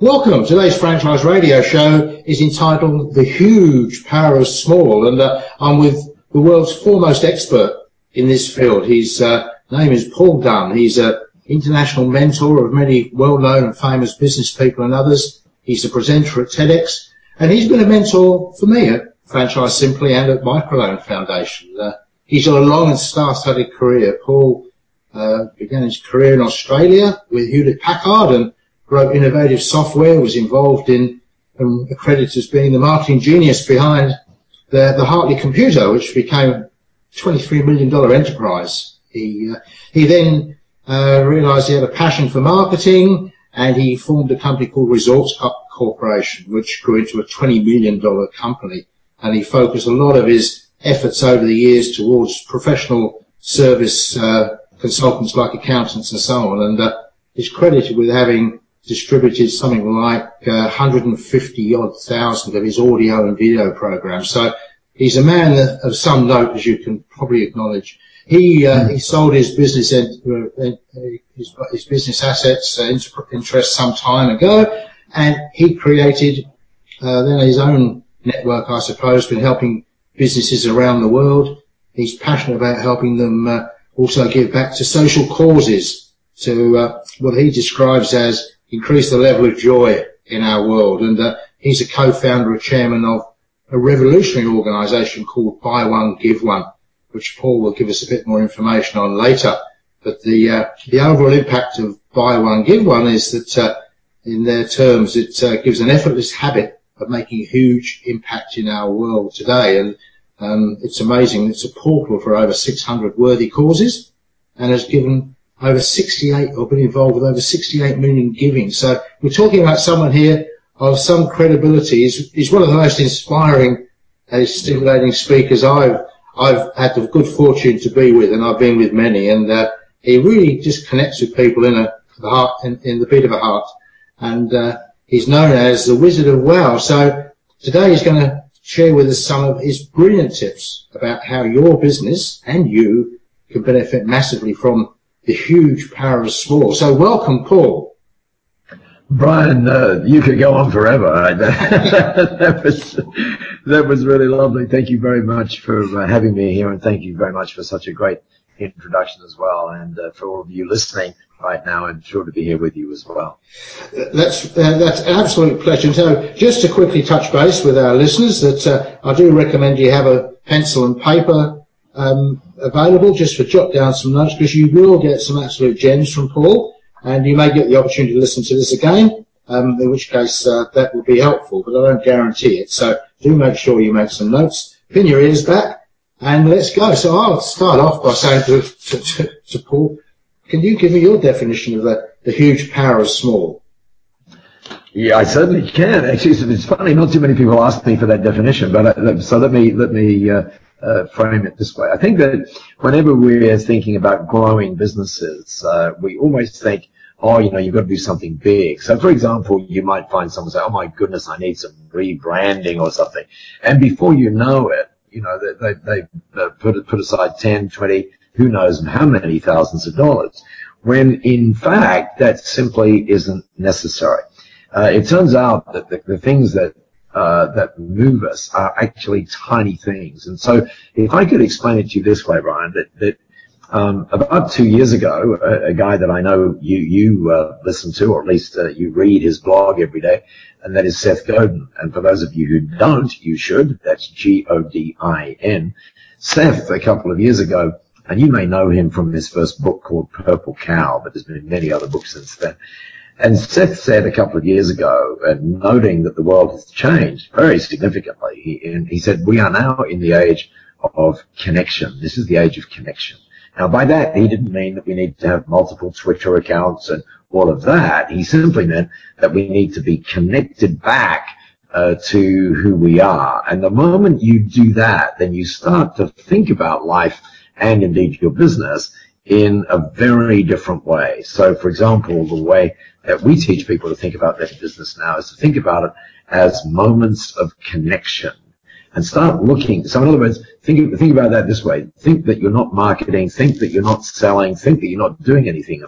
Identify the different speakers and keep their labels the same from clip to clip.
Speaker 1: Welcome. Today's franchise radio show is entitled The Huge Power of Small, and uh, I'm with the world's foremost expert in this field. His uh, name is Paul Dunn. He's an international mentor of many well-known and famous business people and others. He's a presenter at TEDx, and he's been a mentor for me at Franchise Simply and at Microloan Foundation. Uh, he's got a long and star-studded career. Paul uh, began his career in Australia with Hewlett Packard and wrote innovative software, was involved in and accredited as being the marketing genius behind the, the Hartley computer, which became a $23 million enterprise. He, uh, he then uh, realized he had a passion for marketing and he formed a company called Results Corporation, which grew into a $20 million company. And he focused a lot of his efforts over the years towards professional service uh, consultants like accountants and so on. And uh, he's credited with having distributed something like uh, 150 odd thousand of his audio and video programs. So he's a man of some note, as you can probably acknowledge. He uh, he sold his business uh, his, his business assets uh, interest some time ago, and he created uh, then his own network, I suppose, been helping businesses around the world. He's passionate about helping them uh, also give back to social causes, to uh, what he describes as increase the level of joy in our world. And uh, he's a co-founder and chairman of a revolutionary organisation called Buy One Give One, which Paul will give us a bit more information on later. But the uh, the overall impact of Buy One Give One is that, uh, in their terms, it uh, gives an effortless habit of making a huge impact in our world today. And um, it's amazing. It's a portal for over 600 worthy causes, and has given over 68, or been involved with over 68 million giving. So we're talking about someone here of some credibility. He's, he's one of the most inspiring and stimulating speakers I've, I've had the good fortune to be with, and I've been with many. And uh, he really just connects with people in a the heart, in, in the beat of a heart. And uh, he's known as the Wizard of Wow. So today he's going to share with us some of his brilliant tips about how your business and you can benefit massively from the huge power of small. So welcome, Paul.
Speaker 2: Brian, uh, you could go on forever. that was that was really lovely. Thank you very much for uh, having me here, and thank you very much for such a great introduction as well. And uh, for all of you listening right now, I'm sure to be here with you as well.
Speaker 1: That's uh, that's an absolute pleasure. So, just to quickly touch base with our listeners, that uh, I do recommend you have a pencil and paper available just for jot down some notes because you will get some absolute gems from Paul and you may get the opportunity to listen to this again, um, in which case uh, that will be helpful, but I don't guarantee it. So do make sure you make some notes, pin your ears back, and let's go. So I'll start off by saying to, to, to, to Paul, can you give me your definition of the, the huge power of small?
Speaker 2: Yeah, I certainly can. Actually, it's funny. Not too many people ask me for that definition, but uh, so let me let me uh, uh, frame it this way. I think that whenever we're thinking about growing businesses, uh, we always think, oh, you know, you've got to do something big. So, for example, you might find someone say, oh my goodness, I need some rebranding or something. And before you know it, you know, they, they, they put, put aside 10, 20, who knows how many thousands of dollars. When in fact, that simply isn't necessary. Uh, it turns out that the, the things that uh, that move us are actually tiny things. And so if I could explain it to you this way, Brian, that, that um, about two years ago, a, a, guy that I know you, you uh, listen to, or at least uh, you read his blog every day, and that is Seth Godin. And for those of you who don't, you should. That's G-O-D-I-N. Seth, a couple of years ago, and you may know him from his first book called Purple Cow, but there's been many other books since then. And Seth said a couple of years ago, and noting that the world has changed very significantly, he, and he said, we are now in the age of connection. This is the age of connection. Now, by that, he didn't mean that we need to have multiple Twitter accounts and all of that. He simply meant that we need to be connected back uh, to who we are. And the moment you do that, then you start to think about life and indeed your business in a very different way. So, for example, the way that we teach people to think about their business now is to think about it as moments of connection and start looking. So in other words, think, think about that this way. Think that you're not marketing. Think that you're not selling. Think that you're not doing anything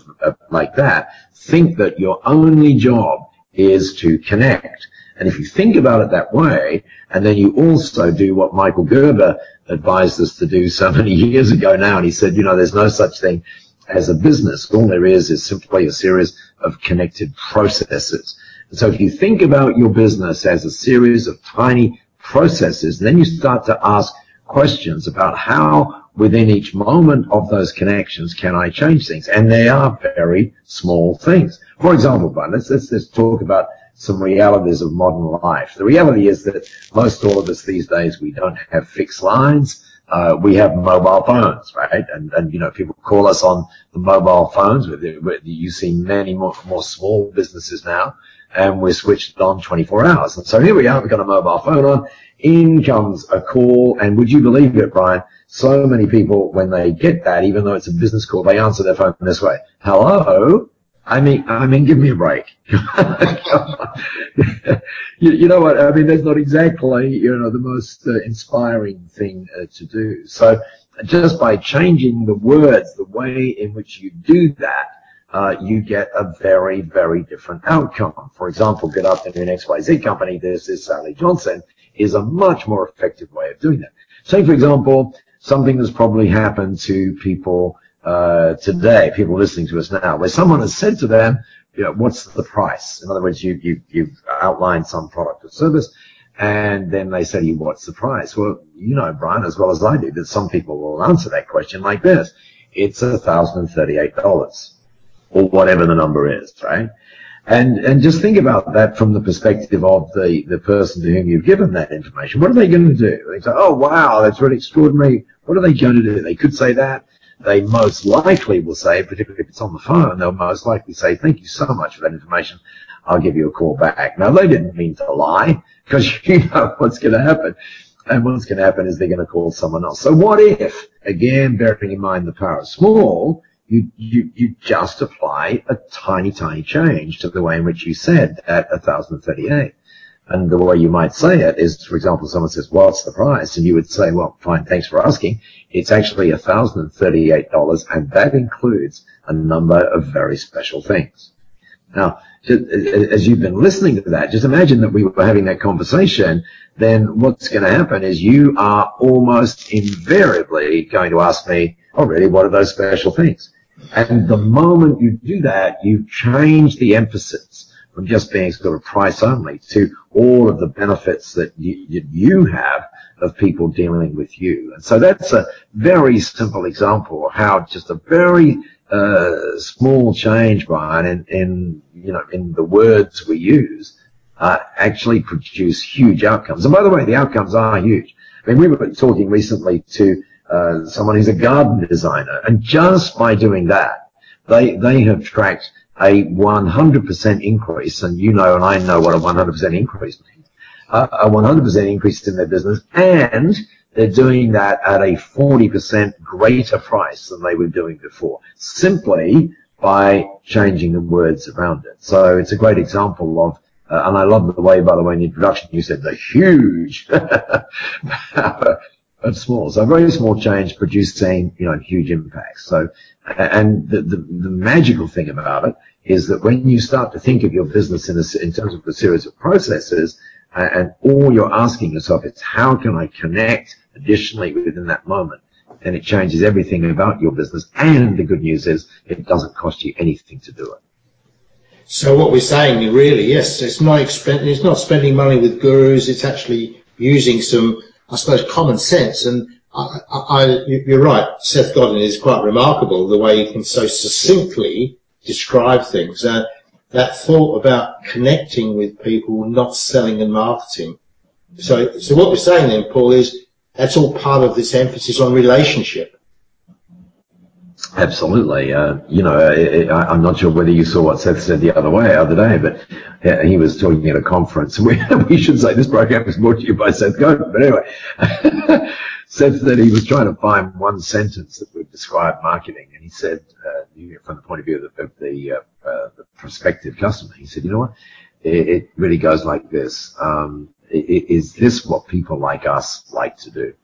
Speaker 2: like that. Think that your only job is to connect. And if you think about it that way, and then you also do what Michael Gerber advised us to do so many years ago now, and he said, you know, there's no such thing as a business. All there is is simply a series of connected processes. And so if you think about your business as a series of tiny processes, then you start to ask questions about how within each moment of those connections can I change things? And they are very small things. For example, but let's, let's, let's talk about some realities of modern life. The reality is that most all of us these days, we don't have fixed lines. Uh, we have mobile phones, right? And, and, you know, people call us on the mobile phones. With, with you see many more, more small businesses now, and we're switched on 24 hours. And so here we are, we've got a mobile phone on. In comes a call, and would you believe it, Brian? So many people, when they get that, even though it's a business call, they answer their phone this way. Hello? I mean, I mean, give me a break. you, you, know what? I mean, that's not exactly, you know, the most uh, inspiring thing uh, to do. So just by changing the words, the way in which you do that, uh, you get a very, very different outcome. For example, in an XYZ company, this is Sally Johnson, is a much more effective way of doing that. Say, for example, something that's probably happened to people uh, today, people listening to us now, where someone has said to them, you know, what's the price? In other words, you, you, you've outlined some product or service, and then they say to you, what's the price? Well, you know, Brian, as well as I do, that some people will answer that question like this. It's $1,038, or whatever the number is, right? And, and just think about that from the perspective of the, the person to whom you've given that information. What are they going to do? They say, oh wow, that's really extraordinary. What are they going to do? They could say that they most likely will say, particularly if it's on the phone, they'll most likely say, thank you so much for that information. I'll give you a call back. Now, they didn't mean to lie because you know what's going to happen. And what's going to happen is they're going to call someone else. So what if, again, bearing in mind the power of small, you, you, you just apply a tiny, tiny change to the way in which you said at 1038. And the way you might say it is, for example, someone says, what's the price? And you would say, well, fine, thanks for asking. It's actually $1,038 and that includes a number of very special things. Now, as you've been listening to that, just imagine that we were having that conversation, then what's going to happen is you are almost invariably going to ask me, oh really, what are those special things? And the moment you do that, you change the emphasis from just being sort of price only to all of the benefits that you, you have of people dealing with you. And so that's a very simple example of how just a very uh, small change, Brian, in, in, you know, in the words we use, uh, actually produce huge outcomes. And by the way, the outcomes are huge. I mean, we were talking recently to uh, someone who's a garden designer, and just by doing that, they they have tracked a 100% increase, and you know and I know what a 100% increase means, uh, a 100% increase in their business, and they're doing that at a 40% greater price than they were doing before, simply by changing the words around it. So it's a great example of, uh, and I love the way, by the way, in the introduction you said the huge power of small. So a very small change producing, you know, huge impacts. So, and the, the, the, magical thing about it is that when you start to think of your business in, a, in terms of a series of processes, and all you're asking yourself is how can I connect additionally within that moment? And it changes everything about your business. And the good news is it doesn't cost you anything to do it.
Speaker 1: So what we're saying really, yes, it's not expen- it's not spending money with gurus. It's actually using some I suppose, common sense. And I, I, you're right, Seth Godin is quite remarkable the way he can so succinctly describe things. Uh, that thought about connecting with people, not selling and marketing. So, so what we're saying then, Paul, is that's all part of this emphasis on relationship.
Speaker 2: Absolutely. Uh, you know, I, am not sure whether you saw what Seth said the other way, other day, but he was talking at a conference. We, we should say this program was brought to you by Seth Godin. But anyway, Seth said he was trying to find one sentence that would describe marketing. And he said, uh, from the point of view of the, of the, uh, uh, the prospective customer, he said, you know what? It, it really goes like this. Um, is this what people like us like to do?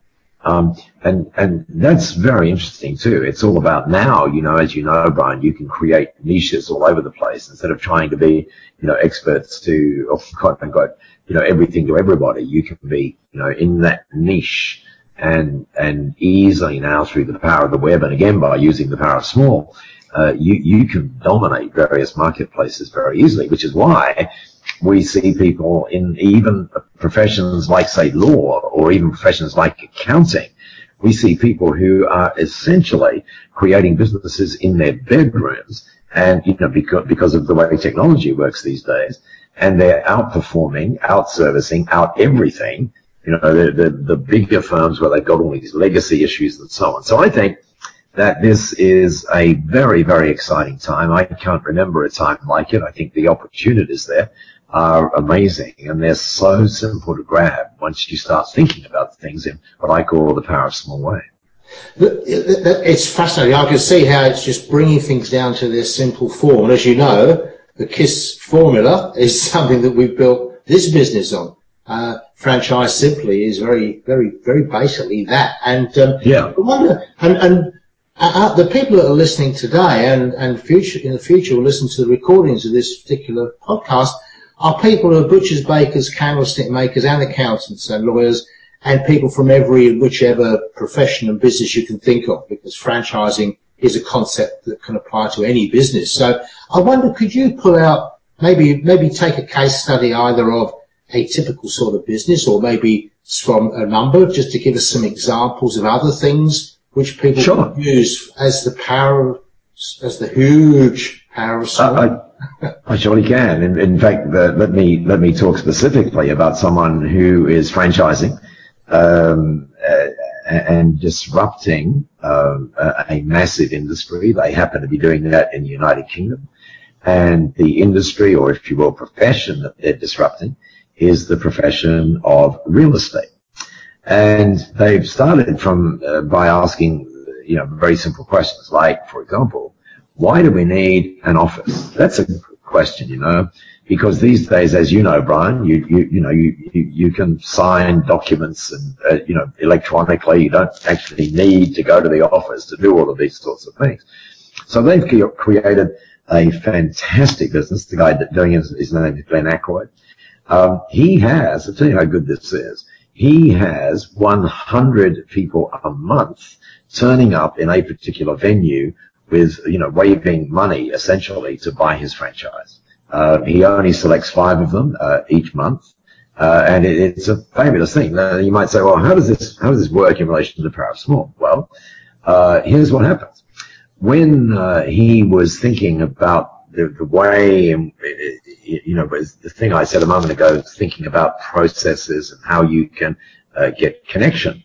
Speaker 2: Um, and, and that's very interesting too. It's all about now, you know, as you know, Brian, you can create niches all over the place instead of trying to be, you know, experts to, or quote unquote, you know, everything to everybody. You can be, you know, in that niche and, and easily now through the power of the web and again by using the power of small, uh, you, you can dominate various marketplaces very easily, which is why we see people in even professions like, say, law or even professions like accounting. We see people who are essentially creating businesses in their bedrooms and, you know, because, because of the way technology works these days. And they're outperforming, out-servicing, out everything, you know, the, the, the bigger firms where they've got all these legacy issues and so on. So I think that this is a very, very exciting time. I can't remember a time like it. I think the opportunities there are amazing and they're so simple to grab once you start thinking about things in what I call the power of small way.
Speaker 1: It's fascinating. I can see how it's just bringing things down to their simple form. And as you know, the KISS formula is something that we've built this business on. Uh, franchise simply is very, very, very basically that. And um,
Speaker 2: yeah,
Speaker 1: wonder, and, and uh, uh, the people that are listening today and, and future in the future will listen to the recordings of this particular podcast are people who are butchers, bakers, candlestick makers, and accountants and lawyers, and people from every whichever profession and business you can think of, because franchising is a concept that can apply to any business. So I wonder, could you pull out maybe maybe take a case study either of a typical sort of business or maybe from a number, just to give us some examples of other things which people
Speaker 2: sure.
Speaker 1: use as the power, of, as the huge power of small.
Speaker 2: I, surely can. In, in fact, the, let me let me talk specifically about someone who is franchising um, uh, and disrupting um, a, a, massive industry. They happen to be doing that in the United Kingdom, and the industry, or if you will, profession that they're disrupting, is the profession of real estate. And they've started from uh, by asking, you know, very simple questions, like, for example, why do we need an office? That's a question, you know, because these days, as you know, Brian, you, you, you know, you, you, you can sign documents and, uh, you know, electronically. You don't actually need to go to the office to do all of these sorts of things. So they've created a fantastic business. The guy doing it, his name is Glenn Ackroyd. Um, he has, I'll tell you how good this is. He has 100 people a month turning up in a particular venue with, you know, waiving money essentially to buy his franchise. Uh, he only selects five of them uh, each month, uh, and it, it's a fabulous thing. Now, you might say, well, how does this how does this work in relation to the power of small? Well, uh, here's what happens. When uh, he was thinking about the, the way, and you know, the thing I said a moment ago, thinking about processes and how you can uh, get connection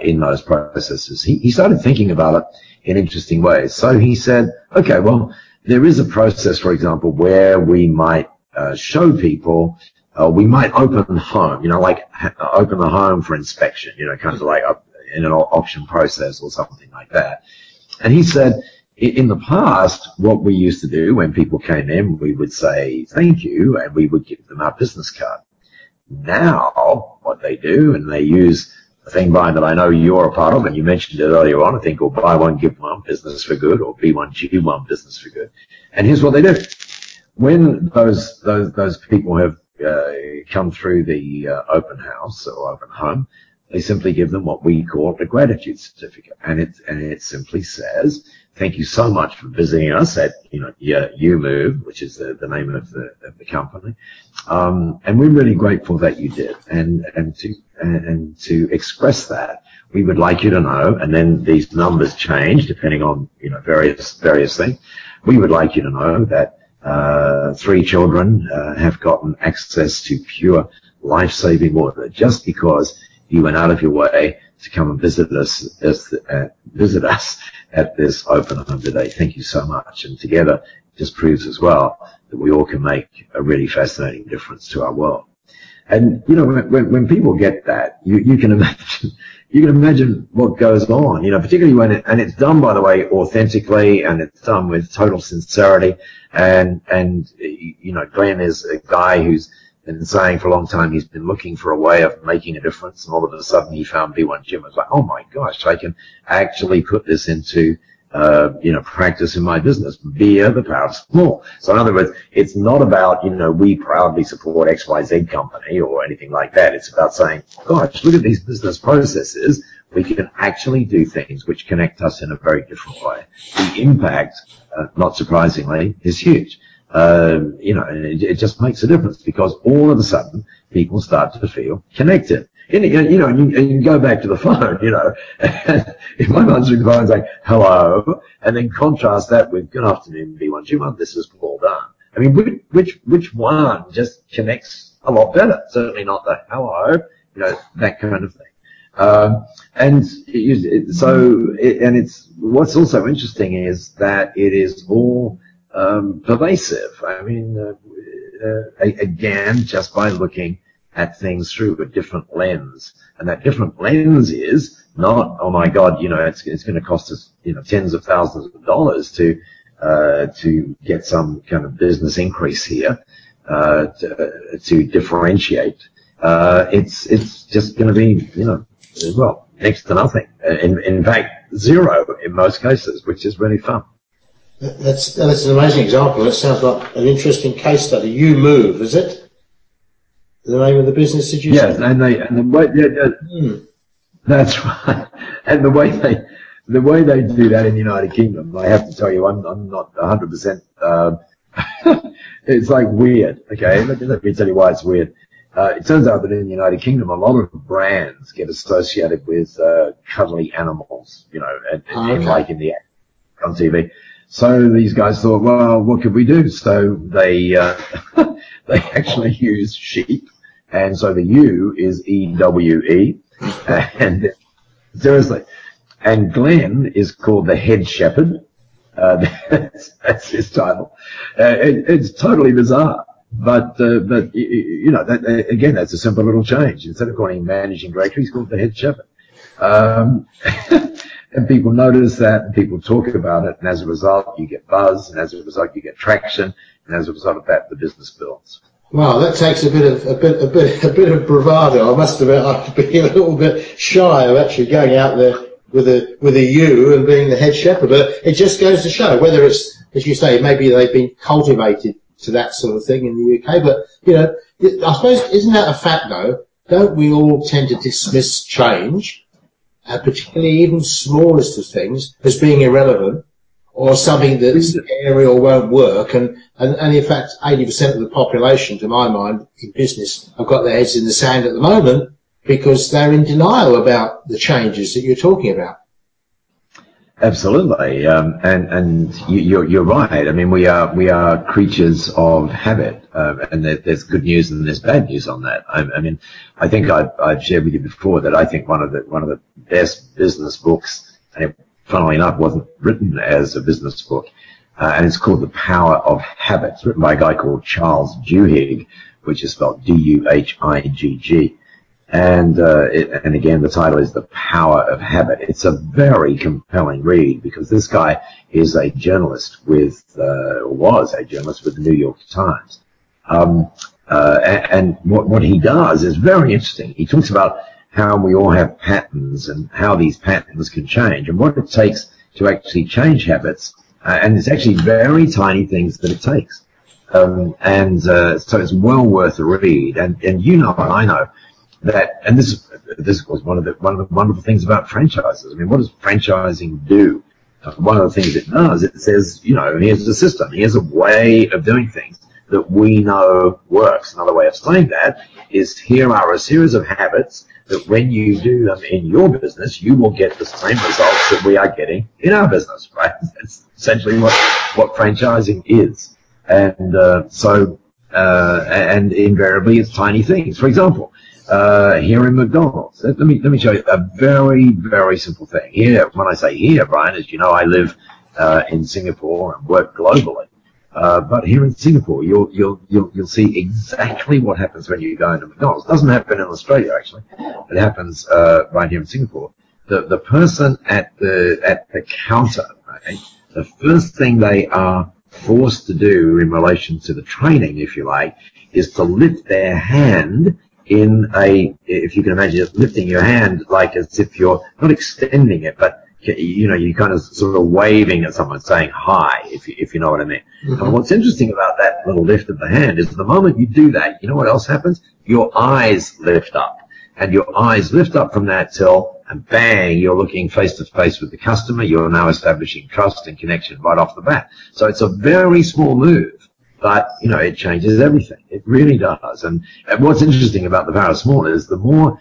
Speaker 2: in those processes, he, he started thinking about it in interesting ways. So he said, okay, well, there is a process, for example, where we might uh, show people, uh, we might open the home, you know, like ha- open the home for inspection, you know, kind of like in an auction process or something like that. And he said, in the past, what we used to do when people came in, we would say thank you and we would give them our business card. Now, what they do, and they use a thing, Brian, that I know you're a part of, and you mentioned it earlier on, I think, or buy one, give one, business for good, or B1, G1, business for good. And here's what they do. When those, those, those people have uh, come through the uh, open house or open home, they simply give them what we call a gratitude certificate. And it, and it simply says, thank you so much for visiting us at, you know, EweMove, which is the, the name of the, of the company. Um, and we're really grateful that you did. And, and to, and, and to express that, we would like you to know, and then these numbers change depending on, you know, various, various things. We would like you to know that, uh, three children, uh, have gotten access to pure life-saving water just because you went out of your way to come and visit us, uh, visit us at this open home today. Thank you so much. And together it just proves as well that we all can make a really fascinating difference to our world. And you know, when, when people get that, you, you can imagine, you can imagine what goes on. You know, particularly when it, and it's done by the way authentically, and it's done with total sincerity. And and you know, Glenn is a guy who's been saying for a long time he's been looking for a way of making a difference, and all of a sudden he found B1 G1. It was like, oh my gosh, I can actually put this into uh, you know, practice in my business via the power of small. So in other words, it's not about, you know, we proudly support XYZ company or anything like that. It's about saying, gosh, look at these business processes. We can actually do things which connect us in a very different way. The impact, uh, not surprisingly, is huge. Um, you know, it, it just makes a difference because all of a sudden people start to feel connected you know, and you, and you go back to the phone, you know, if my answering the phone saying hello, and then contrast that with good afternoon, B1 G1, this is Paul Dunn. I mean, which, which, which one just connects a lot better? Certainly not the hello, you know, that kind of thing. Um, and so, it, and it's, what's also interesting is that it is all, um, pervasive. I mean, uh, uh, again, just by looking at things through a different lens. And that different lens is not, oh my God, you know, it's, it's going to cost us, you know, tens of thousands of dollars to, uh, to get some kind of business increase here, uh, to, to differentiate. Uh, it's, it's just going to be, you know, well, next to nothing. In, in fact, zero in most cases, which is really fun.
Speaker 1: That's, that's an amazing example. It sounds like an interesting case study. EweMove, is it? the name of the business, did you
Speaker 2: yes, and they and the way yeah, hmm. that's right, and the way they the way they do that in the United Kingdom, I have to tell you, I'm I'm not 100. percent um, It's like weird. Okay, let, let, me tell you why it's weird. Uh, it turns out that in the United Kingdom, a lot of brands get associated with uh, cuddly animals, you know, and, and okay. like in the on TV. So these guys thought, well, what could we do? So they uh, they actually use sheep and so the U is E-W-E. And seriously. And Glenn is called the head shepherd. Uh, that's, that's, his title. Uh, it, it's totally bizarre. But, uh, but, you know, that, again, that's a simple little change. Instead of calling him managing director, he's called the head shepherd. Um, and people notice that and people talk about it. And as a result, you get buzz. And as a result, you get traction. And as a result of that, the business builds.
Speaker 1: Wow, that takes a bit of a bit a bit a bit of bravado. I must admit, I've been a little bit shy of actually going out there with a with a U and being the head shepherd. But it just goes to show whether it's, as you say, maybe they've been cultivated to that sort of thing in the UK. But you know, I suppose isn't that a fact though? Don't we all tend to dismiss change, uh, particularly even smallest of things, as being irrelevant? or something that's scary or won't work. And, and, and in fact, 80% of the population, to my mind, in business have got their heads in the sand at the moment because they're in denial about the changes that you're talking about.
Speaker 2: Absolutely, um, and and you, are you're, right. I mean, we are we are creatures of habit, um, and there, there's good news and there's bad news on that. I, I mean, I think I've, I've shared with you before that I think one of the one of the best business books, and it funnily enough, wasn't written as a business book. Uh, and it's called The Power of Habits, written by a guy called Charles Duhigg, which is spelled D-U-H-I-G-G. And, uh, it, and again, the title is The Power of Habit. It's a very compelling read because this guy is a journalist with, uh, was a journalist with the New York Times. Um, uh, and, and what, what he does is very interesting. He talks about how we all have patterns and how these patterns can change and what it takes to actually change habits. Uh, and it's actually very tiny things that it takes. Um, and uh, so it's well worth a read. And, and you know, and I know that, and this this was one of the one of the wonderful things about franchises. I mean, what does franchising do? Uh, one of the things it does, it says, you know, here's a system, here's a way of doing things that we know works. Another way of saying that is here are a series of habits that when you do them in your business, you will get the same results that we are getting in our business, right? That's essentially what, what franchising is. And, uh, so, uh, and invariably it's tiny things. For example, uh, here in McDonald's, let me, let me show you a very, very simple thing. Here, when I say here, Brian, as you know, I live, uh, in Singapore and work globally. Uh, but here in Singapore, you'll, you'll, you'll, you'll see exactly what happens when you go into McDonald's. It doesn't happen in Australia, actually. It happens, uh, right here in Singapore. The, the person at the, at the counter, right, the first thing they are forced to do in relation to the training, if you like, is to lift their hand in a, if you can imagine it, lifting your hand like as if you're not extending it, but you know, you're kind of sort of waving at someone saying hi, if you, if you know what I mean. Mm-hmm. And what's interesting about that little lift of the hand is the moment you do that, you know what else happens? Your eyes lift up and your eyes lift up from that till and bang, you're looking face to face with the customer. You're now establishing trust and connection right off the bat. So it's a very small move, but you know, it changes everything. It really does. And, and what's interesting about the power of small is the more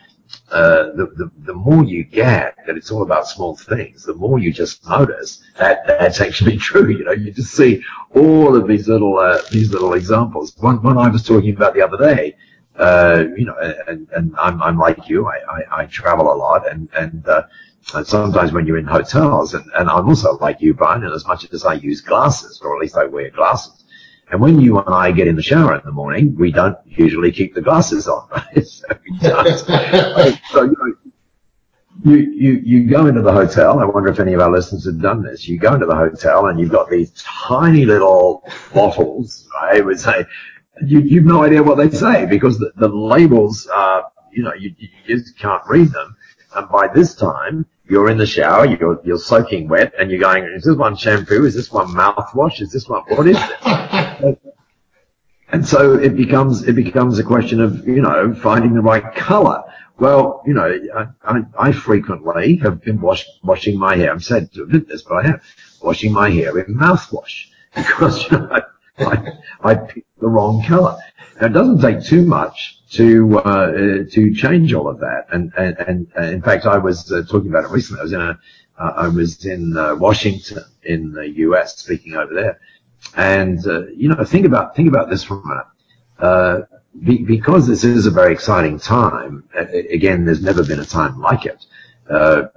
Speaker 2: uh, the, the, the more you get that it's all about small things, the more you just notice that that's actually true. You know, you just see all of these little uh, these little examples. One one I was talking about the other day. Uh, you know, and, and I'm, I'm like you. I, I, I travel a lot, and and, uh, and sometimes when you're in hotels, and, and I'm also like you, Brian. And as much as I use glasses, or at least I wear glasses, and when you and I get in the shower in the morning, we don't usually keep the glasses on, right? so, so you, know, you, you, you go into the hotel. I wonder if any of our listeners have done this. You go into the hotel and you've got these tiny little bottles, I would say, you, you've no idea what they say because the, the labels are, you know, you, you just can't read them. And by this time, you're in the shower, you're, you're soaking wet, and you're going, is this one shampoo? Is this one mouthwash? Is this one, what is it? And so it becomes, it becomes a question of, you know, finding the right color. Well, you know, I, I, I frequently have been wash, washing my hair. I'm sad to admit this, but I have washing my hair in mouthwash because, you know, I, I, I picked the wrong color. Now, it doesn't take too much to uh, to change all of that. And and, and uh, in fact, I was uh, talking about it recently. I was in uh, I was in uh, Washington in the U.S. speaking over there, and uh, you know think about think about this for a minute. Be, because this is a very exciting time. Again, there's never been a time like it.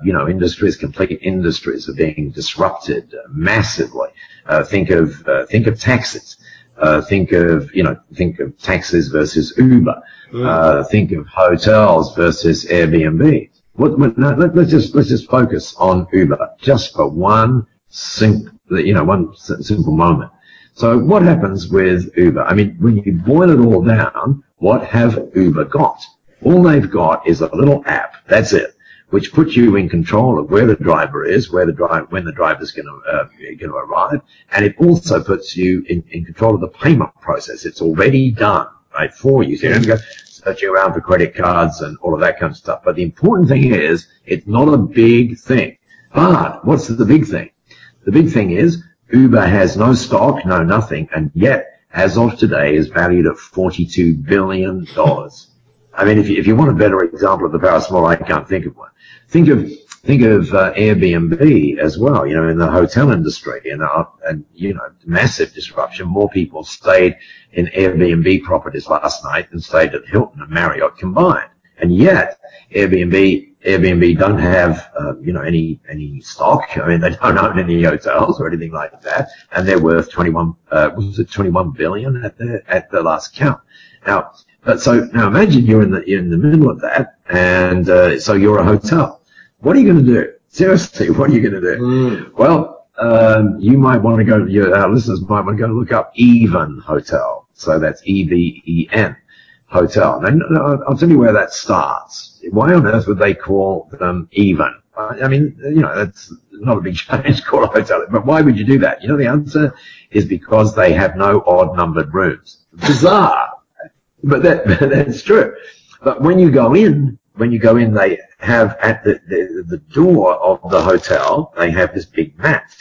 Speaker 2: you know, industries, complete industries are being disrupted massively. think of think of taxis. Uh, think of, you know, think of taxis versus Uber. Mm. Uh, think of hotels versus Airbnb. What, what, no, let, us just, let's just focus on Uber just for one sim, you know, one simple moment. So what happens with Uber? I mean, when you boil it all down, what have Uber got? All they've got is a little app. That's it which puts you in control of where the driver is, where the driver, when the driver's going to uh, going to arrive, and it also puts you in, in control of the payment process. It's already done right for you. So you don't go searching around for credit cards and all of that kind of stuff. But the important thing is, it's not a big thing. But what's the big thing? The big thing is Uber has no stock, no nothing, and yet as of today is valued at $42 billion. I mean, if you, if you want a better example of the power of small, I can't think of one. Think of think of uh, Airbnb as well. You know, in the hotel industry, and uh, and you know, massive disruption. More people stayed in Airbnb properties last night than stayed at Hilton and Marriott combined. And yet, Airbnb Airbnb don't have uh, you know any any stock. I mean, they don't own any hotels or anything like that, and they're worth 21 uh, was it 21 billion at the at the last count. Now, but so now imagine you're in the you're in the middle of that, and uh, so you're a hotel. What are you going to do? Seriously, what are you going to do? Mm. Well, um, you might want to go. Your our listeners might want to go look up Even Hotel. So that's E V E N Hotel. And I'll tell you where that starts. Why on earth would they call them Even? I mean, you know, that's not a big change call a hotel. But why would you do that? You know, the answer is because they have no odd numbered rooms. Bizarre but that, that's true. But when you go in, when you go in, they have at the, the, the door of the hotel, they have this big mat.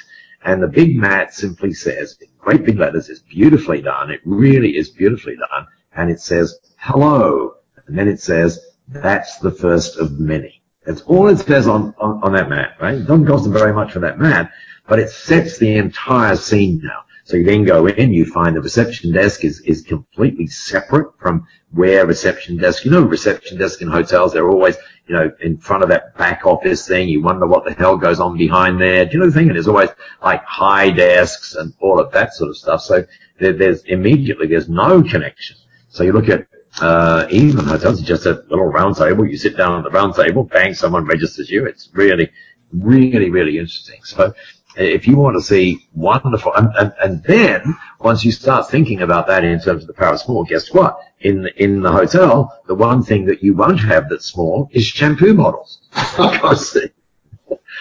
Speaker 2: And the big mat simply says, in great big letters, it's beautifully done. It really is beautifully done. And it says, hello. And then it says, that's the first of many. That's all it says on, on, on that mat, right? It doesn't cost them very much for that mat, but it sets the entire scene now. So you then go in, you find the reception desk is, is completely separate from where reception desk, you know, reception desk in hotels, they're always, you know, in front of that back office thing. You wonder what the hell goes on behind there. Do you know the thing? And there's always like high desks and all of that sort of stuff. So there, there's immediately, there's no connection. So you look at, uh, even hotels, it's just a little round table. You sit down at the round table, bang, someone registers you. It's really, really, really interesting. So if you want to see wonderful, and, and, and then once you start thinking about that in terms of the power of small, guess what? In in the hotel, the one thing that you won't have that's small is shampoo models.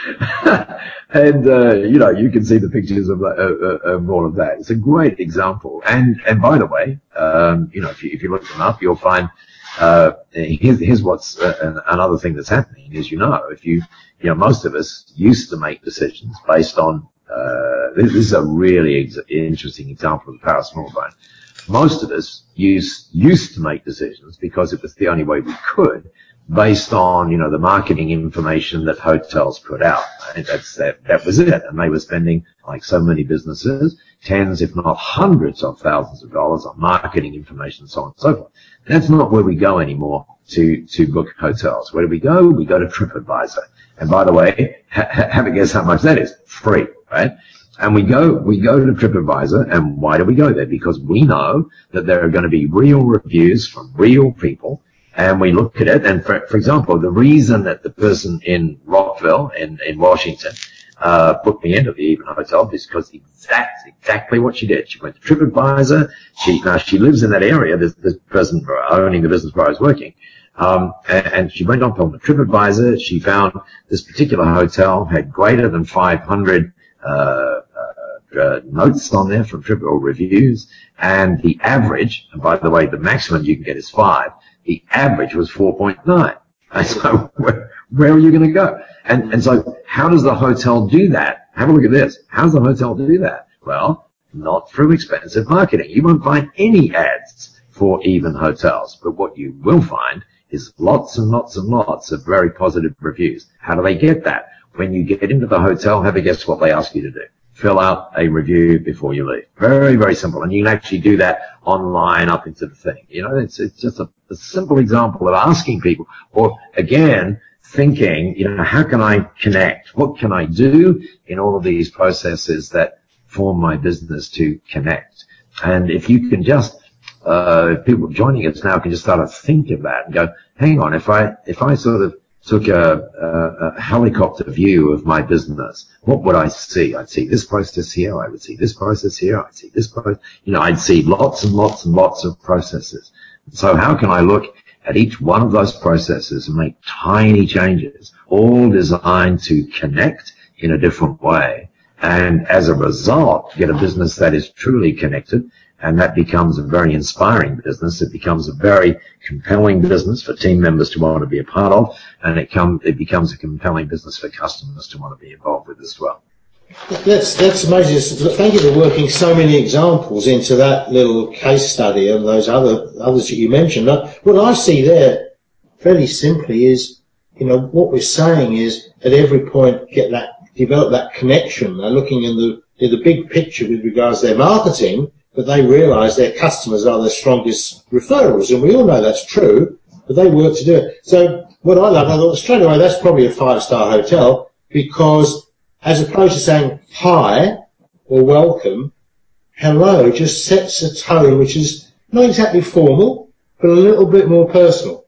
Speaker 2: and uh, you know you can see the pictures of, uh, of, all of that. It's a great example. And and by the way, um, you know if you if you look them up, you'll find uh, here's, here's what's uh, another thing that's happening is you know if you you know most of us used to make decisions based on uh, this, this, is a really ex- interesting example of the power of small Brian. Most of us used used to make decisions because it was the only way we could based on, you know, the marketing information that hotels put out. That's, that, that was it. And they were spending, like so many businesses, tens, if not hundreds of thousands of dollars on marketing information, and so on and so forth. That's not where we go anymore to, to book hotels. Where do we go? We go to TripAdvisor. And by the way, ha- have a guess how much that is. Free, right? And we go, we go to TripAdvisor, and why do we go there? Because we know that there are going to be real reviews from real people and we look at it. And for, for example, the reason that the person in Rockville in, in Washington uh, booked me into the Even Hotel is because exact, exactly what she did. She went to TripAdvisor. She now she lives in that area. This, this person owning the business where I was working. Um, and, and, she went on to TripAdvisor. She found this particular hotel had greater than 500 uh, uh, uh, notes on there from Trip or reviews, and the average. And by the way, the maximum you can get is five the average was 4.9. And so where, where are you going to go? And, and so how does the hotel do that? Have a look at this. How does the hotel do that? Well, not through expensive marketing. You won't find any ads for even hotels, but what you will find is lots and lots and lots of very positive reviews. How do they get that? When you get into the hotel, have a guess what they ask you to do fill out a review before you leave. Very, very simple. And you can actually do that online up into the thing. You know, it's, it's just a, a simple example of asking people or again, thinking, you know, how can I connect? What can I do in all of these processes that form my business to connect? And if you can just, uh, people joining us now can just start to think of that and go, hang on, if I, if I sort of took a, a, a, helicopter view of my business, what would I see? I'd see this process here. I would see this process here. I'd see this process. You know, I'd see lots and lots and lots of processes. So how can I look at each one of those processes and make tiny changes, all designed to connect in a different way? And as a result, get a business that is truly connected and that becomes a very inspiring business. It becomes a very compelling business for team members to want to be a part of, and it, come, it becomes a compelling business for customers to want to be involved with as well.
Speaker 1: That's that's amazing. Thank you for working so many examples into that little case study and those other others that you mentioned. What I see there, fairly simply, is you know what we're saying is at every point get that develop that connection. They're looking in the in the big picture with regards to their marketing, but they realise their customers are their strongest referrals, and we all know that's true, but they work to do it. So what I love, I thought straight away that's probably a five-star hotel because as opposed to saying hi or welcome, hello just sets a tone which is not exactly formal, but a little bit more personal.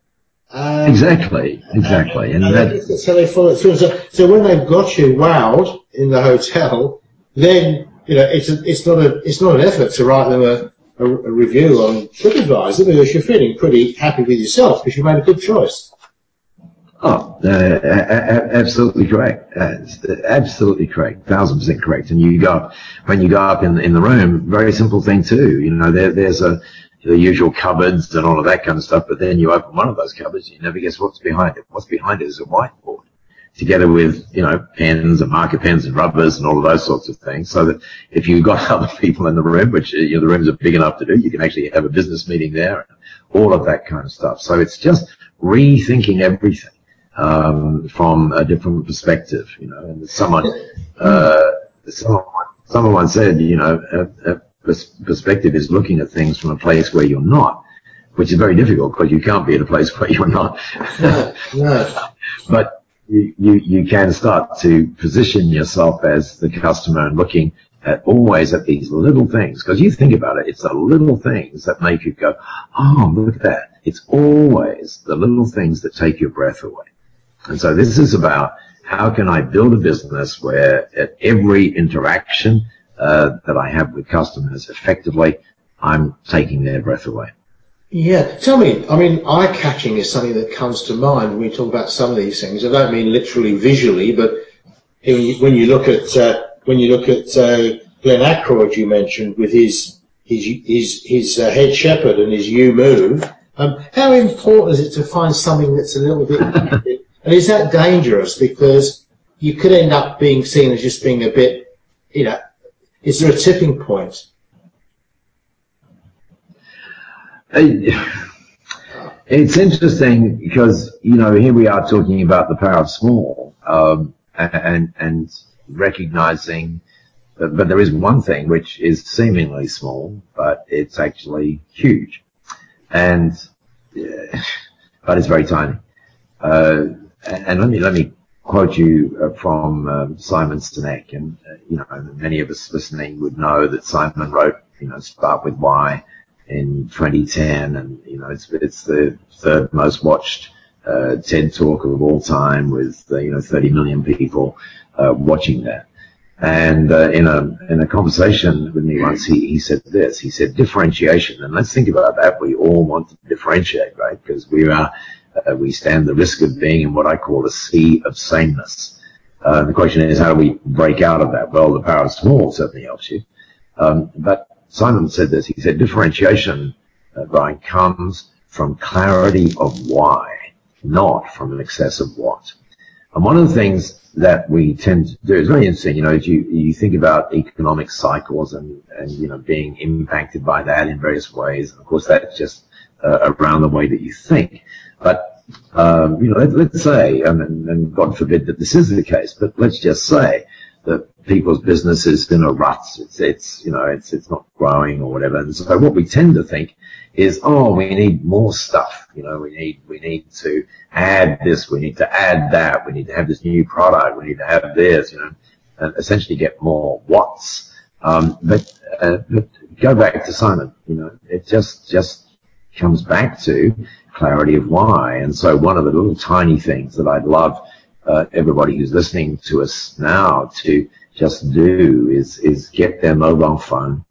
Speaker 2: Um, exactly, exactly.
Speaker 1: And, and, and that, so they follow it through. So, so when they've got you wowed in the hotel, then you know, it's a, it's not a it's not an effort to write them a, a, a review on TripAdvisor because you're feeling pretty happy with yourself because you made a good choice.
Speaker 2: Oh, uh, absolutely correct. Uh, absolutely correct. Thousand percent correct. And you go when you go up in in the room, very simple thing too. You know, there, there's a the usual cupboards and all of that kind of stuff. But then you open one of those cupboards, you never guess what's behind it. What's behind it is a whiteboard together with, you know, pens and marker pens and rubbers and all of those sorts of things. So that if you've got other people in the room, which, you know, the rooms are big enough to do, you can actually have a business meeting there and all of that kind of stuff. So it's just rethinking everything, um, from a different perspective, you know, and someone, uh, someone, someone said, you know, a, a perspective is looking at things from a place where you're not which is very difficult because you can't be at a place where you're not.
Speaker 1: no, no.
Speaker 2: But you, you, can start to position yourself as the customer and looking at always at these little things. Because you think about it, it's the little things that make you go, oh, look at that. It's always the little things that take your breath away. And so this is about how can I build a business where at every interaction uh, that I have with customers, effectively, I'm taking their breath away.
Speaker 1: Yeah, tell me. I mean, eye catching is something that comes to mind when we talk about some of these things. I don't mean literally visually, but when you look at uh, when you look at uh, Glenn Ackroyd, you mentioned with his his his his uh, head shepherd and his EweMove. Um, how important is it to find something that's a little bit, and is that dangerous because you could end up being seen as just being a bit, you know, is there a tipping point?
Speaker 2: It's interesting because you know here we are talking about the power of small um, and and recognizing, but, but there is one thing which is seemingly small, but it's actually huge, and but it's very tiny. Uh, and let me let me quote you uh, from uh, Simon Sinek, and uh, you know many of us listening would know that Simon wrote, you know, start with why in 2010, and you know it's it's the third most watched uh, TED talk of all time with uh, you know 30 million people uh, watching that. And uh, in a in a conversation with me once, he, he said this. He said differentiation, and let's think about that. We all want to differentiate, right? Because we are uh, we stand the risk of being in what I call a sea of sameness. Uh, the question is, how do we break out of that? Well, the power of small certainly helps you. Um, but Simon said this. He said differentiation, uh, Brian, comes from clarity of why, not from an excess of what. And one of the things that we tend to do is very interesting. You know, as you, you think about economic cycles and, and, you know, being impacted by that in various ways. Of course, that's just uh, around the way that you think. But, um, you know, let, us say, and, and God forbid that this is the case, but let's just say that people's business is in a rut. It's, it's, you know, it's, it's not growing or whatever. And so what we tend to think is, oh, we need more stuff. You know, we need, we need to add this. We need to add that. We need to have this new product. We need to have this, you know, and essentially get more what's. Um, but, uh, but go back to Simon, you know, it just, just comes back to clarity of why. And so one of the little tiny things that I'd love uh, everybody who's listening to us now to just do is is get their mobile phone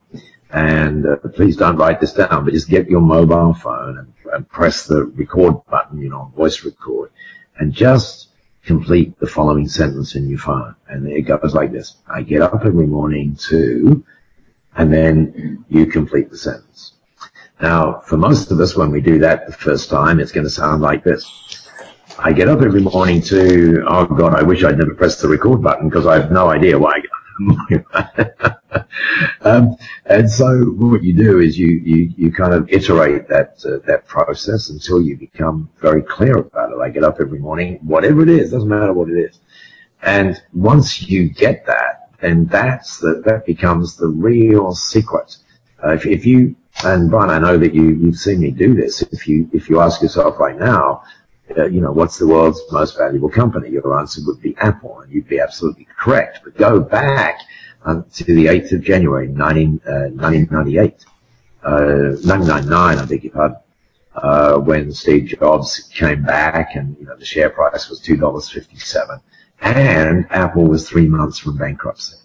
Speaker 2: and uh, please don't write this down, but just get your mobile phone and, and press the record button, you know, voice record, and just complete the following sentence in your phone. And it goes like this. I get up every morning to, and then you complete the sentence. Now, for most of us, when we do that the first time, it's going to sound like this. I get up every morning to, oh God, I wish I'd never pressed the record button because I have no idea why I get um, and so what you do is you, you, you kind of iterate that, uh, that process until you become very clear about it. I get up every morning, whatever it is, doesn't matter what it is. And once you get that, then that's the, that becomes the real secret. Uh, if, if you, and Brian, I know that you, you've seen me do this. If you, if you ask yourself right now, uh, you know, what's the world's most valuable company? Your answer would be Apple, and you'd be absolutely correct. But go back um, to the 8th of January, 19, uh, 1998, uh, 1999, I beg your pardon, uh, when Steve Jobs came back and, you know, the share price was $2.57 and Apple was three months from bankruptcy.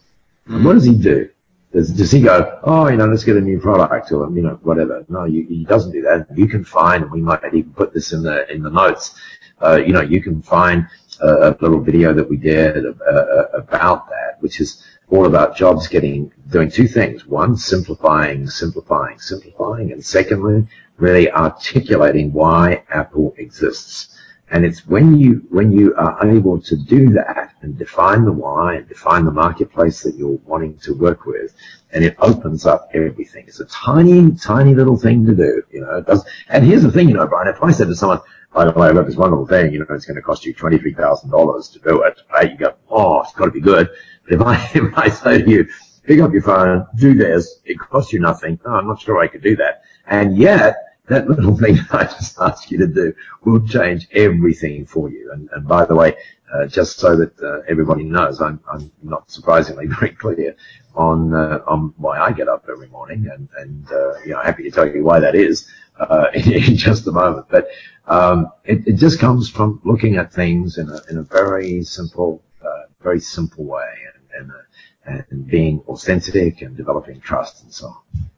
Speaker 2: And what does he do? Does, does he go, oh, you know, let's get a new product or, you know, whatever? No, you, he doesn't do that. You can find, and we might even put this in the, in the notes, uh, you know, you can find a, a little video that we did uh, uh, about that, which is all about jobs getting, doing two things. One, simplifying, simplifying, simplifying. And secondly, really articulating why Apple exists. And it's when you, when you are able to do that and define the why and define the marketplace that you're wanting to work with, and it opens up everything. It's a tiny, tiny little thing to do, you know. And here's the thing, you know, Brian, if I said to someone, by the way, I've got this wonderful thing, you know, it's going to cost you $23,000 to do it, right? You go, oh, it's got to be good. But if I, if I say to you, pick up your phone, do this, it costs you nothing. Oh, I'm not sure I could do that. And yet, that little thing I just asked you to do will change everything for you. And, and by the way, uh, just so that uh, everybody knows, I'm, I'm not surprisingly very clear on uh, on why I get up every morning, and and uh, you know, happy to tell you why that is uh, in, in, just a moment. But um, it, it, just comes from looking at things in a in a very simple, uh, very simple way, and and, and being authentic and developing trust and so on.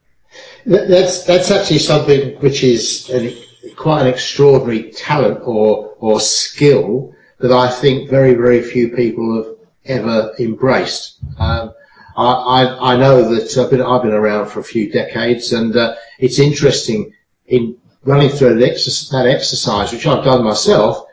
Speaker 1: That's that's actually something which is an, quite an extraordinary talent or or skill that I think very very few people have ever embraced. Um, I, I, I know that I've been I've been around for a few decades, and uh, it's interesting in running through that, exercise, that exercise, which I've done myself.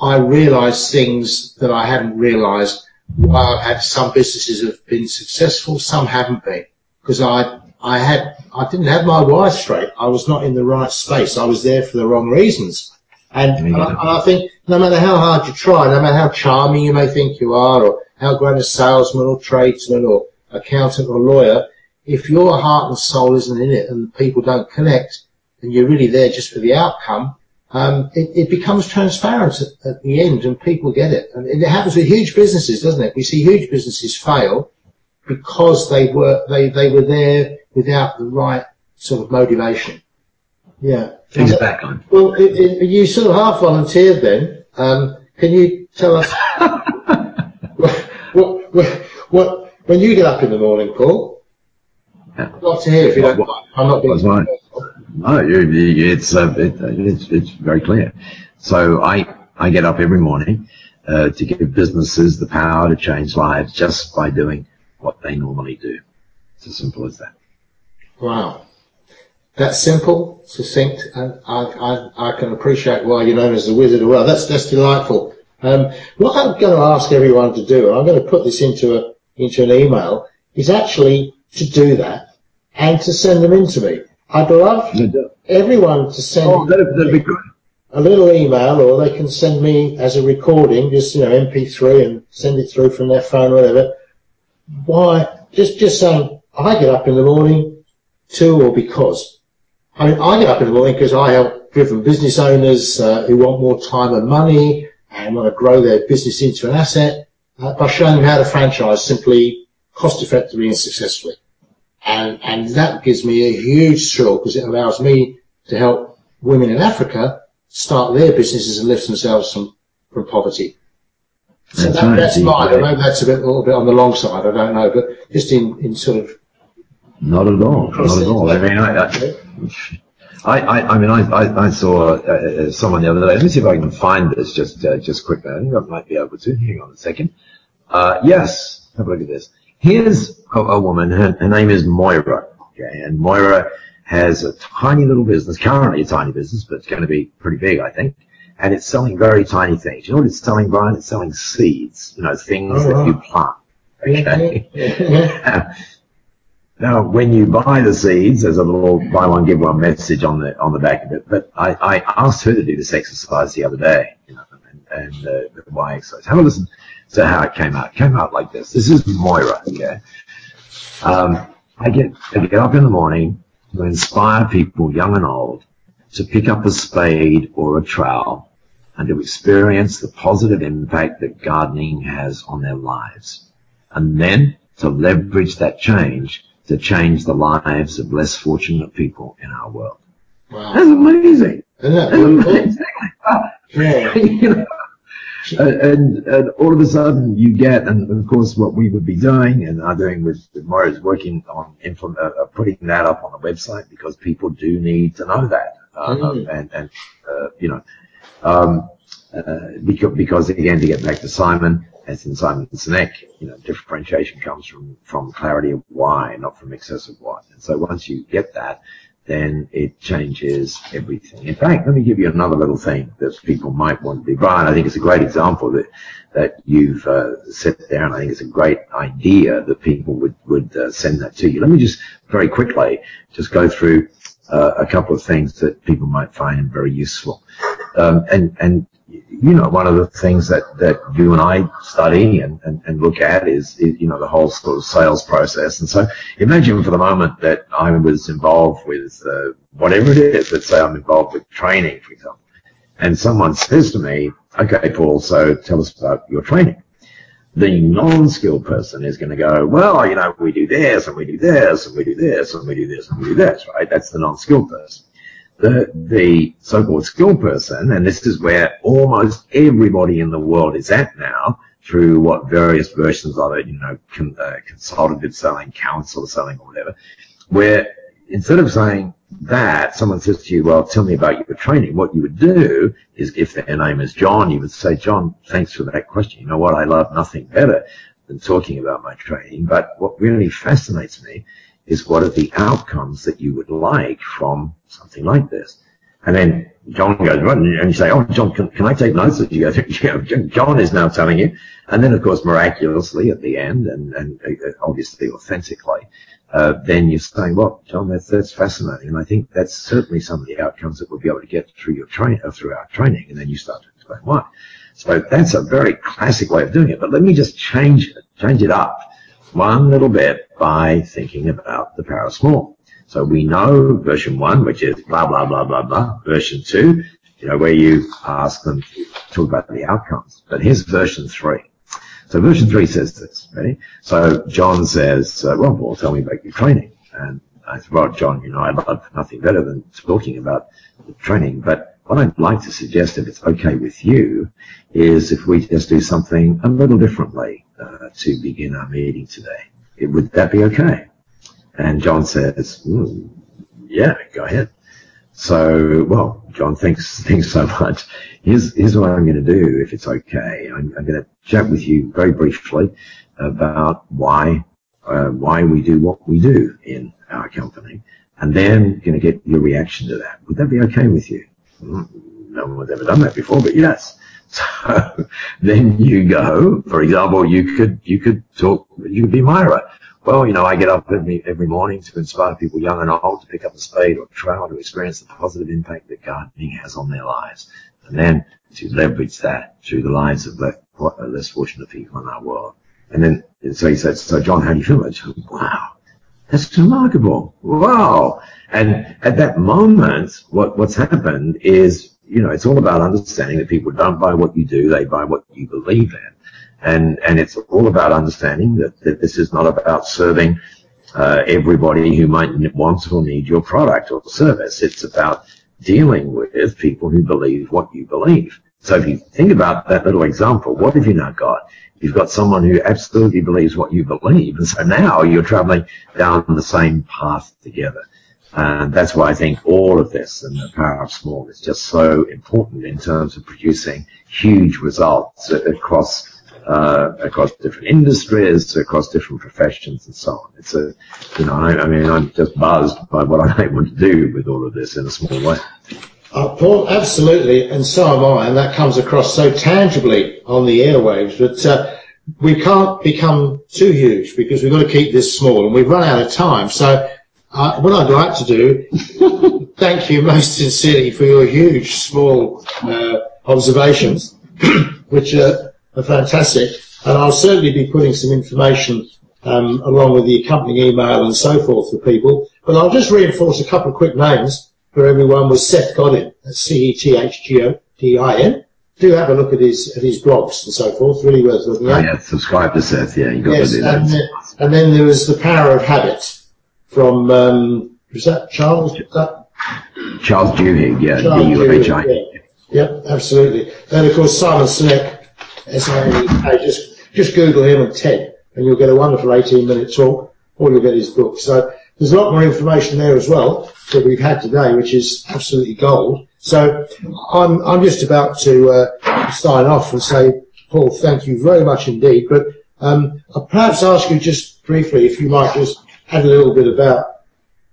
Speaker 1: I realised things that I hadn't realised. While had some businesses have been successful, some haven't been, because I I had, I didn't have my wire straight. I was not in the right space. I was there for the wrong reasons. And, and, I, and, I, think no matter how hard you try, no matter how charming you may think you are, or how great a salesman or tradesman or accountant or lawyer, if your heart and soul isn't in it and people don't connect, and you're really there just for the outcome, um, it, it, becomes transparent at, at, the end and people get it. And it happens with huge businesses, doesn't it? We see huge businesses fail because they were, they, they were there without the right sort of motivation. Yeah.
Speaker 2: Things back on.
Speaker 1: Well, it, it, you sort of half volunteered then. Um, can you tell us what, what, what, when you get up in the morning, Paul? Yeah. Love to hear if you don't mind. I'm not being.
Speaker 2: No, it's, uh, it, it's it's very clear. So I I get up every morning uh, to give businesses the power to change lives just by doing what they normally do. It's as simple as that.
Speaker 1: Wow. That's simple, succinct, and I, I, I can appreciate why you're known as the Wizard of Well. That's, that's delightful. Um, what I'm going to ask everyone to do, and I'm going to put this into a, into an email, is actually to do that and to send them in to me. I'd love everyone to send
Speaker 2: oh, that'd, that'd
Speaker 1: a little email or they can send me as a recording, just, you know, MP3 and send it through from their phone or whatever. Why, just, just saying, I get up in the morning, to or because. I mean, I get up in the morning because I help driven business owners uh, who want more time and money and want to grow their business into an asset uh, by showing them how to franchise simply, cost effectively and successfully. And, and that gives me a huge thrill because it allows me to help women in Africa start their businesses and lift themselves from, from poverty. So that's, that, right. that's mine. I know that's a bit, a little bit on the long side. I don't know, but just in, in sort of
Speaker 2: not at all. Not at all. I mean, I, I, I, I mean, I, I, I saw uh, uh, someone the other day. Let me see if I can find this just, uh, just quickly. I think I might be able to. Hang on a second. Uh, yes, have a look at this. Here's a, a woman. Her, her, name is Moira. Okay, and Moira has a tiny little business. Currently, a tiny business, but it's going to be pretty big, I think. And it's selling very tiny things. You know what it's selling, Brian? It's selling seeds. You know, things oh, that you plant. Okay. Now, when you buy the seeds, there's a little buy one give one message on the on the back of it. But I, I asked her to do this exercise the other day, you know, and, and uh, the why exercise. Have a listen to how it came out. It came out like this. This is Moira. Okay. Um, I get I get up in the morning to inspire people, young and old, to pick up a spade or a trowel and to experience the positive impact that gardening has on their lives, and then to leverage that change to change the lives of less fortunate people in our world. Wow. That's amazing.
Speaker 1: Isn't that.
Speaker 2: Exactly. Yeah. you know, and, and all of a sudden you get, and of course what we would be doing and are doing with, with Moira is working on implement, uh, putting that up on the website because people do need to know that. Uh, mm. And, and uh, you know, um, uh, because, because again, to get back to Simon, as in Simon Sinek, you know, differentiation comes from, from clarity of why, not from excessive what. And so once you get that, then it changes everything. In fact, let me give you another little thing that people might want to do. Brian, I think it's a great example that, that you've uh, set there, and I think it's a great idea that people would, would uh, send that to you. Let me just very quickly just go through uh, a couple of things that people might find very useful. Um, and, and you know, one of the things that, that you and I study and, and, and look at is, is, you know, the whole sort of sales process. And so imagine for the moment that I was involved with uh, whatever it is. Let's say I'm involved with training, for example. And someone says to me, okay, Paul, so tell us about your training. The non-skilled person is going to go, well, you know, we do this and we do this and we do this and we do this and we do this, right? That's the non-skilled person the, the so-called skilled person, and this is where almost everybody in the world is at now through what various versions of it, you know, con, uh, consultative selling, counsel selling, or whatever, where instead of saying that, someone says to you, well, tell me about your training. What you would do is if their name is John, you would say, John, thanks for that question. You know what? I love nothing better than talking about my training. But what really fascinates me is what are the outcomes that you would like from something like this? And then John goes, right, and you say, oh, John, can, can I take notes? And you go, John is now telling you. And then, of course, miraculously at the end, and, and uh, obviously authentically, uh, then you're saying, well, John, that's, that's fascinating. And I think that's certainly some of the outcomes that we'll be able to get through your train, uh, through our training. And then you start to explain why. So that's a very classic way of doing it. But let me just change it, change it up one little bit by thinking about the power of small. So we know version one, which is blah, blah, blah, blah, blah. Version two, you know, where you ask them to talk about the outcomes. But here's version three. So version three says this, ready? So John says, uh, well, Paul, tell me about your training. And I said, well, John, you know, I love nothing better than talking about training, but what I'd like to suggest, if it's okay with you, is if we just do something a little differently uh, to begin our meeting today. It, would that be okay? And John says, mm, yeah, go ahead. So, well, John, thanks, thanks so much. Here's, here's what I'm going to do, if it's okay. I'm, I'm going to chat with you very briefly about why, uh, why we do what we do in our company, and then going to get your reaction to that. Would that be okay with you? no one's ever done that before, but yes. So then you go, for example, you could, you could talk, you could be Myra. Well, you know, I get up every, every morning to inspire people young and old to pick up a spade or trowel to experience the positive impact that gardening has on their lives. And then to leverage that through the lives of less, less fortunate people in our world. And then, so he said, so John, how do you feel? I said, wow, that's remarkable. Wow. And at that moment, what, what's happened is, you know, it's all about understanding that people don't buy what you do, they buy what you believe in. And, and it's all about understanding that, that this is not about serving uh, everybody who might want or need your product or service. It's about dealing with people who believe what you believe. So if you think about that little example, what have you now got? You've got someone who absolutely believes what you believe. And so now you're traveling down the same path together. And that's why I think all of this and the power of small is just so important in terms of producing huge results across uh, across different industries, across different professions, and so on. It's a, you know, I, I, mean, I'm just buzzed by what I'm able to do with all of this in a small way.
Speaker 1: Uh, Paul, absolutely, and so am I, and that comes across so tangibly on the airwaves. But uh, we can't become too huge because we've got to keep this small, and we've run out of time. So uh, what I'd like to do, thank you most sincerely for your huge, small uh, observations, which are, are, fantastic. And I'll certainly be putting some information um, along with the accompanying email and so forth for people. But I'll just reinforce a couple of quick names for everyone. Was Seth Godin, C-E-T-H-G-O-D-I-N. Do have a look at his at his blogs and so forth. Really worth looking at.
Speaker 2: Oh, yeah, subscribe to Seth. Yeah, you got yes, to do that.
Speaker 1: And, and then there was the power of habit from, um, was that Charles? That?
Speaker 2: Charles Duhigg, yeah, D-U-H-I. Yeah.
Speaker 1: Yep, absolutely. And of course, Simon Sinek, Just, just Google him and TED, and you'll get a wonderful 18 minute talk, or you'll get his book. So there's a lot more information there as well that we've had today, which is absolutely gold. So I'm, I'm just about to uh, sign off and say, Paul, thank you very much indeed. But um, I'll perhaps ask you just briefly if you might just add a little bit about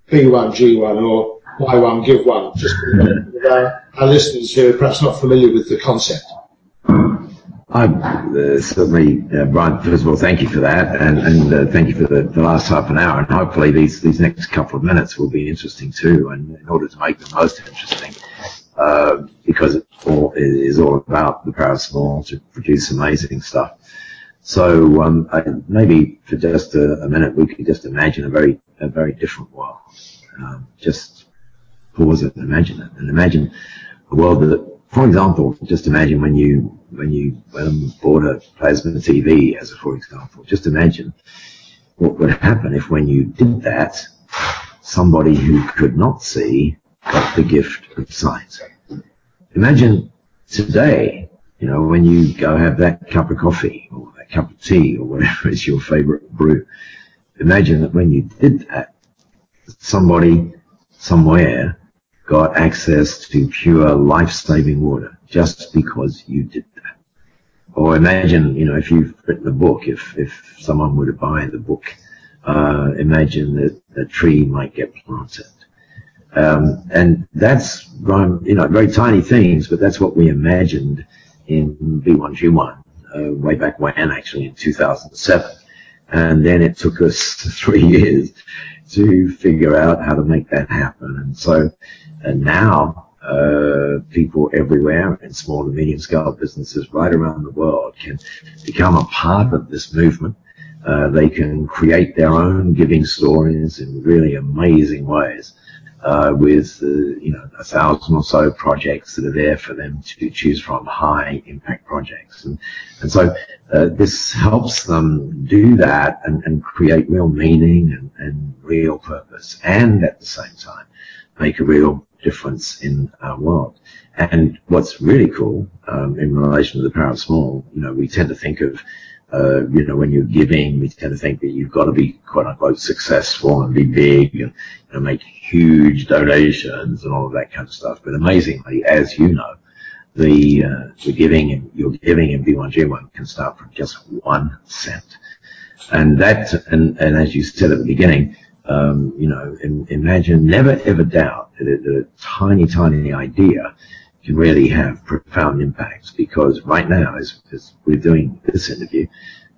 Speaker 1: B1, G1 or buy one, give one, just for our listeners who are perhaps not familiar with the concept.
Speaker 2: I uh, certainly, uh, Brian. First of all, thank you for that, and, uh, thank you for the, the, last half an hour. And hopefully, these next couple of minutes will be interesting too. In order to make them most interesting, because all is all about the power of small to produce amazing stuff. So um, maybe for just a, minute we could just imagine a very a very different world. Um, just pause it and imagine it, and imagine a world that, for example, just imagine when you when you bought a plasma TV, as a for example. Just imagine what would happen if when you did that, somebody who could not see got the gift of sight. Imagine today, you know, when you go have that cup of coffee or that cup of tea or whatever is your favorite brew. Imagine that when you did that, somebody somewhere got access to pure life-saving water just because you did that. Or imagine, you know, if you've written a book, if, if someone were to buy the book, uh, imagine that a tree might get planted. Um, and that's, you know, very tiny things, but that's what we imagined in B1G1, uh, way back when, actually, in 2007. And then it took us three years to figure out how to make that happen. And so, and now, uh, people everywhere in small and medium scale businesses right around the world can become a part of this movement. Uh, they can create their own giving stories in really amazing ways uh, with uh, you know a thousand or so projects that are there for them to choose from, high impact projects, and and so uh, this helps them do that and, and create real meaning and, and real purpose, and at the same time make a real difference in our world. And what's really cool um, in relation to the power of small, you know, we tend to think of uh, you know, when you're giving, we tend to think that you've got to be quote unquote successful and be big and you know, make huge donations and all of that kind of stuff. But amazingly, as you know, the uh, the giving and your giving in B1G1 can start from just one cent, and that and and as you said at the beginning, um, you know, in, imagine never ever doubt that a tiny tiny idea can really have profound impacts because right now, as, as we're doing this interview,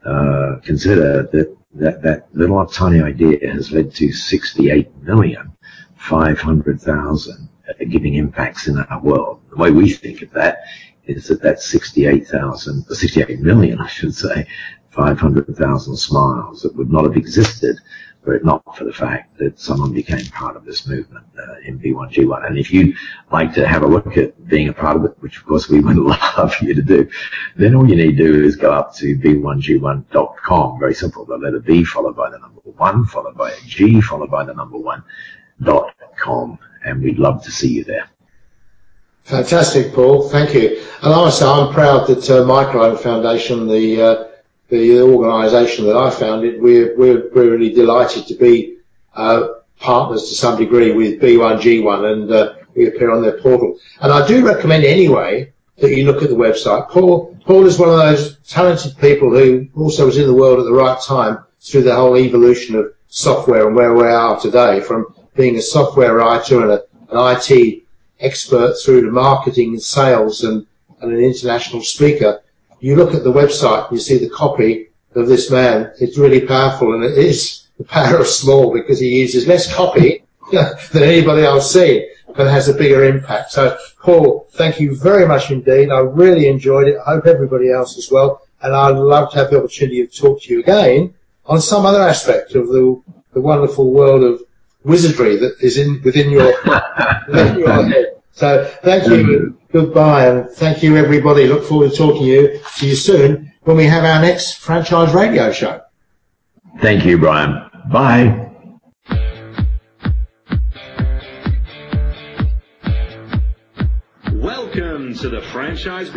Speaker 2: uh, consider that, that that little tiny idea has led to 68 million 500,000 giving impacts in our world. The way we think of that is that that's 68,000, 68 million, I should say, 500,000 smiles that would not have existed were it not for the fact that someone became part of this movement uh, in B1G1. And if you'd like to have a look at being a part of it, which of course we would love you to do, then all you need to do is go up to b1g1.com. Very simple. The letter B followed by the number one, followed by a G, followed by the number one dot com. And we'd love to see you there.
Speaker 1: Fantastic, Paul. Thank you. And I must say, I'm proud that uh, MicroLoan Foundation, the uh, the organisation that I founded, we're, we're, we're really delighted to be uh, partners to some degree with B1G1 and uh, we appear on their portal. And I do recommend anyway that you look at the website. Paul, Paul is one of those talented people who also was in the world at the right time through the whole evolution of software and where we are today from being a software writer and a, an IT expert through to marketing and sales and, and an international speaker you look at the website, you see the copy of this man. It's really powerful, and it is the power of small because he uses less copy than anybody I've seen, but has a bigger impact. So, Paul, thank you very much indeed. I really enjoyed it. I hope everybody else as well. And I'd love to have the opportunity to talk to you again on some other aspect of the, the wonderful world of wizardry that is in within your, within your head. So thank you, goodbye, and thank you everybody. Look forward to talking to you, to you soon when we have our next franchise radio show.
Speaker 2: Thank you, Brian. Bye.
Speaker 3: Welcome to the Franchise Radio.